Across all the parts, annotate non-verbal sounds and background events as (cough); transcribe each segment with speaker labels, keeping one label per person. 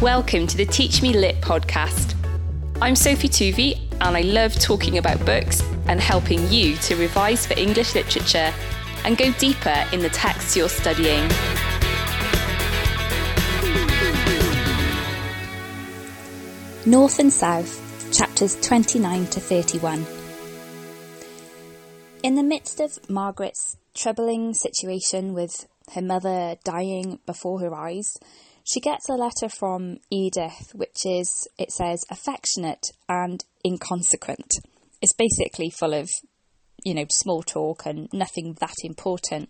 Speaker 1: Welcome to the Teach Me Lit podcast. I'm Sophie Tuvey, and I love talking about books and helping you to revise for English literature and go deeper in the texts you're studying.
Speaker 2: North and South, chapters 29 to 31. In the midst of Margaret's troubling situation with her mother dying before her eyes, she gets a letter from Edith, which is, it says, affectionate and inconsequent. It's basically full of, you know, small talk and nothing that important.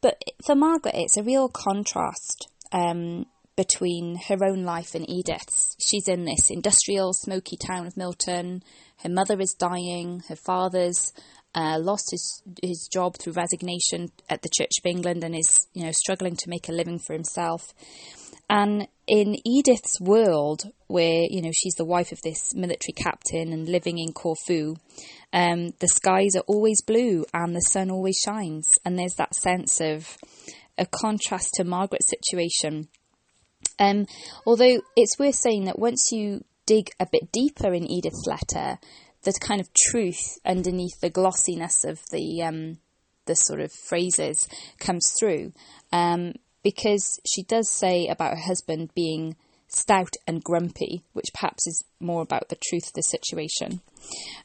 Speaker 2: But for Margaret, it's a real contrast um, between her own life and Edith's. She's in this industrial, smoky town of Milton. Her mother is dying. Her father's uh, lost his his job through resignation at the Church of England and is you know struggling to make a living for himself. And in Edith's world, where you know she's the wife of this military captain and living in Corfu, um, the skies are always blue and the sun always shines, and there's that sense of a contrast to Margaret's situation. Um, although it's worth saying that once you dig a bit deeper in Edith's letter, the kind of truth underneath the glossiness of the um, the sort of phrases comes through, um, because she does say about her husband being stout and grumpy, which perhaps is more about the truth of the situation.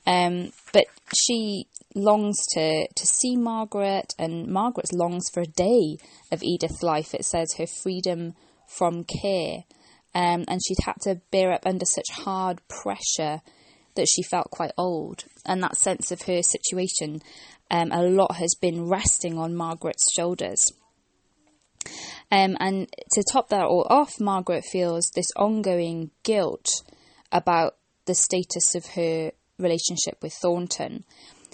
Speaker 2: Um, but she longs to to see Margaret, and Margaret longs for a day of Edith's life. It says her freedom from care, um, and she'd had to bear up under such hard pressure that she felt quite old, and that sense of her situation, um, a lot has been resting on Margaret's shoulders. Um, and to top that all off, Margaret feels this ongoing guilt about the status of her relationship with Thornton.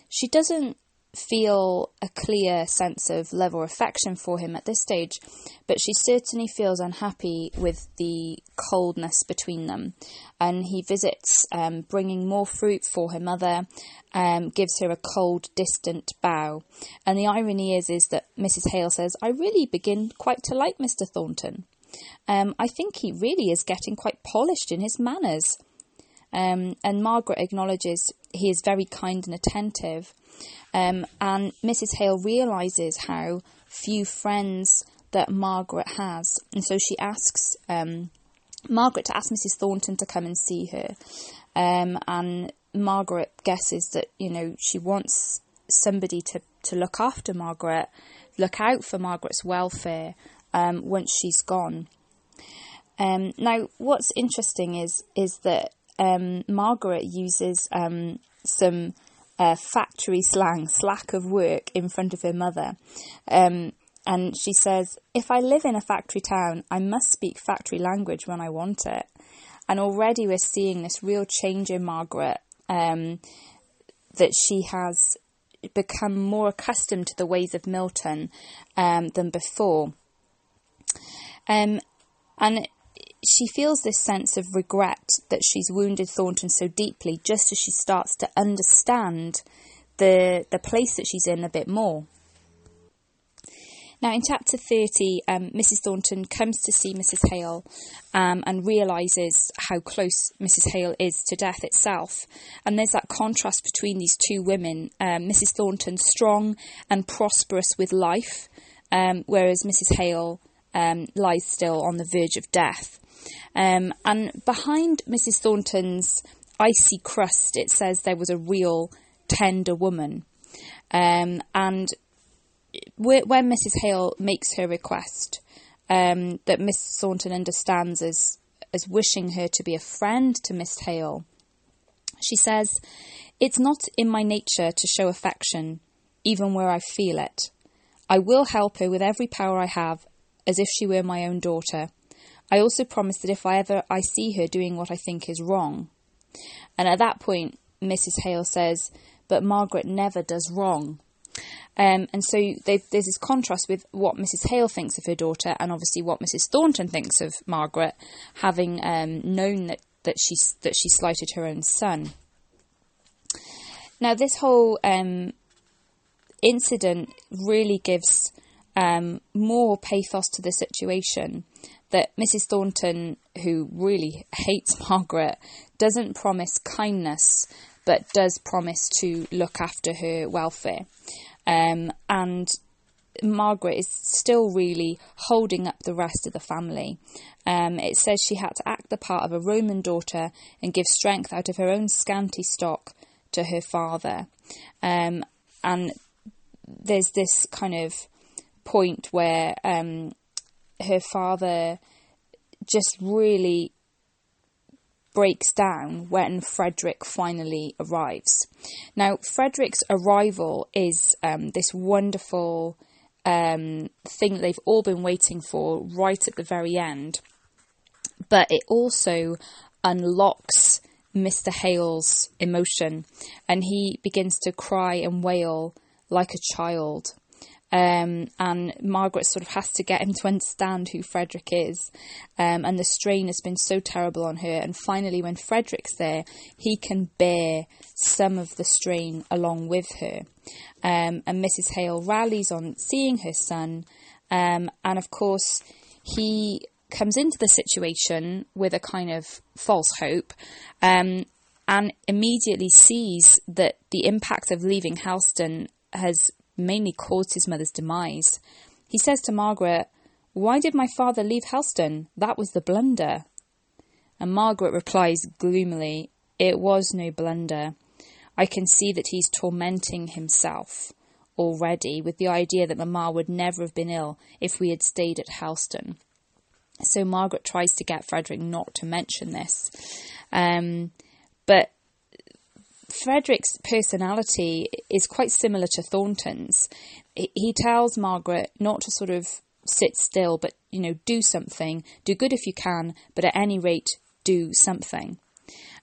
Speaker 2: She doesn't feel a clear sense of love or affection for him at this stage, but she certainly feels unhappy with the coldness between them. And he visits, um, bringing more fruit for her mother, um, gives her a cold, distant bow. And the irony is, is that Mrs. Hale says, "I really begin quite to like Mr. Thornton. Um, I think he really is getting quite polished in his manners." Um, and Margaret acknowledges he is very kind and attentive. Um, and Mrs. Hale realises how few friends that Margaret has. And so she asks um, Margaret to ask Mrs. Thornton to come and see her. Um, and Margaret guesses that, you know, she wants somebody to, to look after Margaret, look out for Margaret's welfare um, once she's gone. Um, now, what's interesting is is that um, Margaret uses some uh, factory slang, slack of work, in front of her mother. Um, and she says, If I live in a factory town, I must speak factory language when I want it. And already we're seeing this real change in Margaret, um, that she has become more accustomed to the ways of Milton um, than before. Um, and she feels this sense of regret that she's wounded Thornton so deeply just as she starts to understand the the place that she's in a bit more. Now, in chapter 30, um, Mrs. Thornton comes to see Mrs. Hale um, and realises how close Mrs. Hale is to death itself. And there's that contrast between these two women um, Mrs. Thornton, strong and prosperous with life, um, whereas Mrs. Hale um, lies still on the verge of death. Um, and behind Mrs. Thornton's icy crust, it says there was a real tender woman. Um, and when Mrs. Hale makes her request, um, that Miss Thornton understands as as wishing her to be a friend to Miss Hale, she says, "It's not in my nature to show affection, even where I feel it. I will help her with every power I have, as if she were my own daughter." I also promise that if I ever I see her doing what I think is wrong. And at that point, Mrs. Hale says, but Margaret never does wrong. Um, and so there's this contrast with what Mrs. Hale thinks of her daughter, and obviously what Mrs. Thornton thinks of Margaret, having um, known that that she that she slighted her own son. Now, this whole um, incident really gives um, more pathos to the situation that Mrs. Thornton, who really hates (laughs) Margaret, doesn't promise kindness but does promise to look after her welfare. Um, and Margaret is still really holding up the rest of the family. Um, it says she had to act the part of a Roman daughter and give strength out of her own scanty stock to her father. Um, and there's this kind of point where um, her father just really breaks down when Frederick finally arrives. Now, Frederick's arrival is um, this wonderful um, thing that they've all been waiting for right at the very end, but it also unlocks Mr. Hale's emotion and he begins to cry and wail like a child. Um, and Margaret sort of has to get him to understand who Frederick is. Um, and the strain has been so terrible on her. And finally, when Frederick's there, he can bear some of the strain along with her. Um, and Mrs. Hale rallies on seeing her son. Um, and of course, he comes into the situation with a kind of false hope um, and immediately sees that the impact of leaving Helston has mainly caused his mother's demise. He says to Margaret, Why did my father leave Helston? That was the blunder. And Margaret replies gloomily, It was no blunder. I can see that he's tormenting himself already with the idea that Mamma would never have been ill if we had stayed at Helston. So Margaret tries to get Frederick not to mention this. Um, but Frederick's personality is quite similar to Thornton's. He tells Margaret not to sort of sit still, but you know, do something, do good if you can, but at any rate, do something.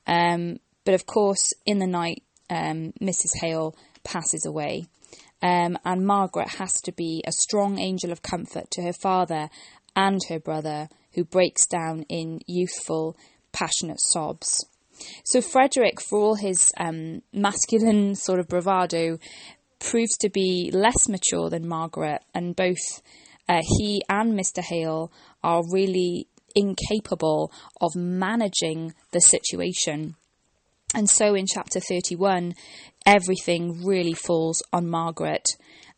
Speaker 2: Um, but of course, in the night, um, Mrs. Hale passes away, um, and Margaret has to be a strong angel of comfort to her father and her brother, who breaks down in youthful, passionate sobs. So Frederick, for all his um, masculine sort of bravado, proves to be less mature than Margaret, and both uh, he and Mr. Hale are really incapable of managing the situation. And so in chapter 31, everything really falls on Margaret.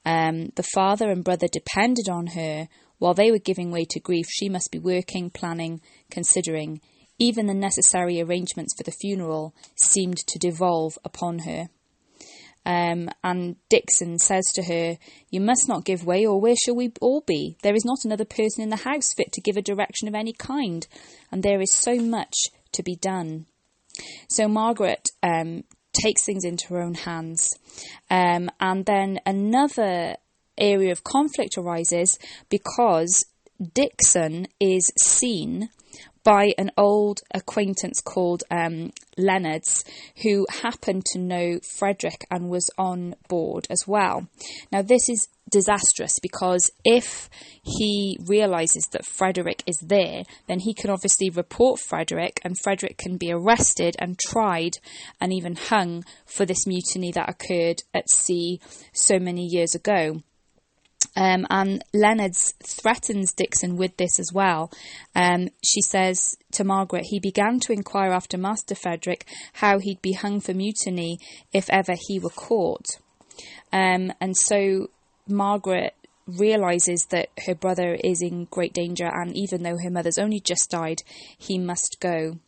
Speaker 2: Um, the father and brother depended on her. While they were giving way to grief, she must be working, planning, considering. Even the necessary arrangements for the funeral seemed to devolve upon her. Um, and Dixon says to her, You must not give way, or where shall we all be? There is not another person in the house fit to give a direction of any kind, and there is so much to be done. So Margaret um, takes things into her own hands. Um, and then another area of conflict arises because Dixon is seen by an old acquaintance called um, Leonards, who happened to know Frederick and was on board as well. Now, this is disastrous because if he realizes that Frederick is there, then he can obviously report Frederick, and Frederick can be arrested and tried and even hung for this mutiny that occurred at sea so many years ago. Um, and Leonards threatens Dixon with this as well. Um, she says to Margaret, he began to inquire after Master Frederick how he'd be hung for mutiny if ever he were caught. Um, and so Margaret realizes that her brother is in great danger, and even though her mother's only just died, he must go.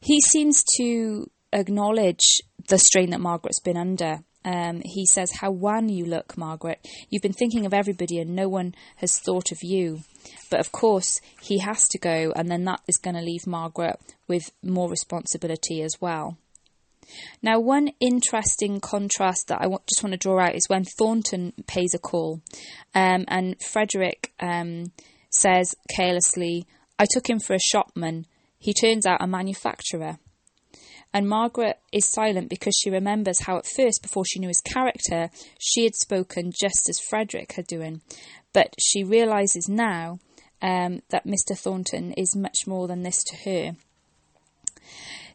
Speaker 2: He seems to acknowledge the strain that Margaret's been under. Um, he says, How wan you look, Margaret. You've been thinking of everybody and no one has thought of you. But of course, he has to go, and then that is going to leave Margaret with more responsibility as well. Now, one interesting contrast that I just want to draw out is when Thornton pays a call, um, and Frederick um, says carelessly, I took him for a shopman. He turns out a manufacturer. And Margaret is silent because she remembers how, at first, before she knew his character, she had spoken just as Frederick had done. But she realises now um, that Mr. Thornton is much more than this to her.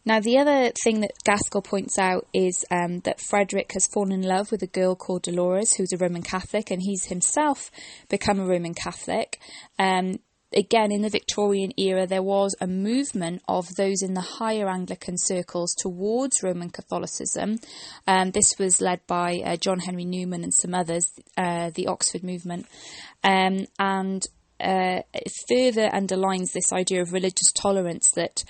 Speaker 2: Now, the other thing that Gaskell points out is um, that Frederick has fallen in love with a girl called Dolores, who's a Roman Catholic, and he's himself become a Roman Catholic. Um, again, in the Victorian era, there was a movement of those in the higher Anglican circles towards Roman Catholicism. Um, this was led by uh, John Henry Newman and some others, uh, the Oxford movement. Um, and uh, further underlines this idea of religious tolerance that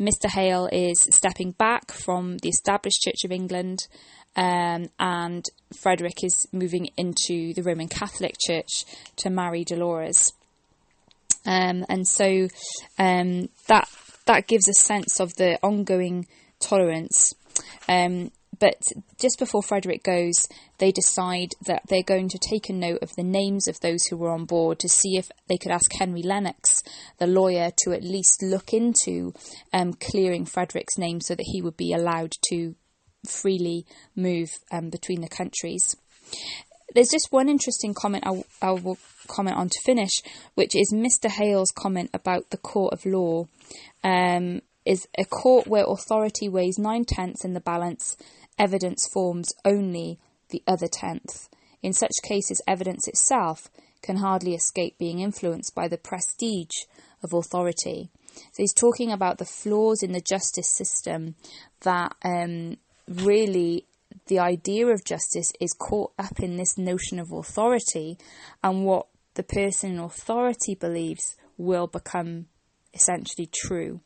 Speaker 2: Mr. Hale is stepping back from the established Church of England. Um, and Frederick is moving into the Roman Catholic Church to marry Dolores. Um, and so um, that that gives a sense of the ongoing tolerance. Um, but just before Frederick goes, they decide that they're going to take a note of the names of those who were on board to see if they could ask Henry Lennox, the lawyer, to at least look into um, clearing Frederick's name so that he would be allowed to freely move um, between the countries. There's just one interesting comment I, will comment on to finish, which is Mr. Hale's comment about the court of law. Um, is a court where authority weighs nine tenths in the balance, evidence forms only the other tenth. In such cases, evidence itself can hardly escape being influenced by the prestige of authority. So he's talking about the flaws in the justice system that um, really the idea of justice is caught up in this notion of authority and what the person in authority believes will become essentially true.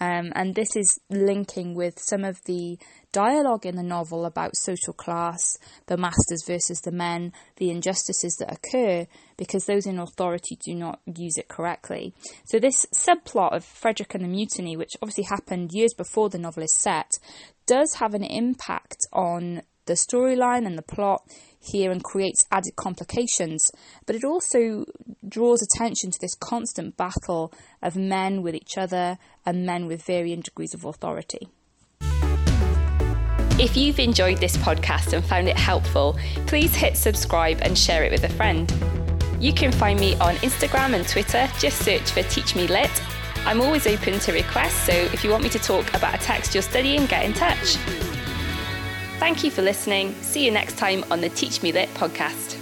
Speaker 2: Um, and this is linking with some of the dialogue in the novel about social class, the masters versus the men, the injustices that occur because those in authority do not use it correctly. So, this subplot of Frederick and the Mutiny, which obviously happened years before the novel is set, does have an impact on the storyline and the plot here and creates added complications, but it also draws attention to this constant battle of men with each other and men with varying degrees of authority.
Speaker 1: If you've enjoyed this podcast and found it helpful, please hit subscribe and share it with a friend. You can find me on Instagram and Twitter, just search for Teach Me Lit. I'm always open to requests, so if you want me to talk about a text you're studying, get in touch. Thank you for listening. See you next time on the Teach Me Lit podcast.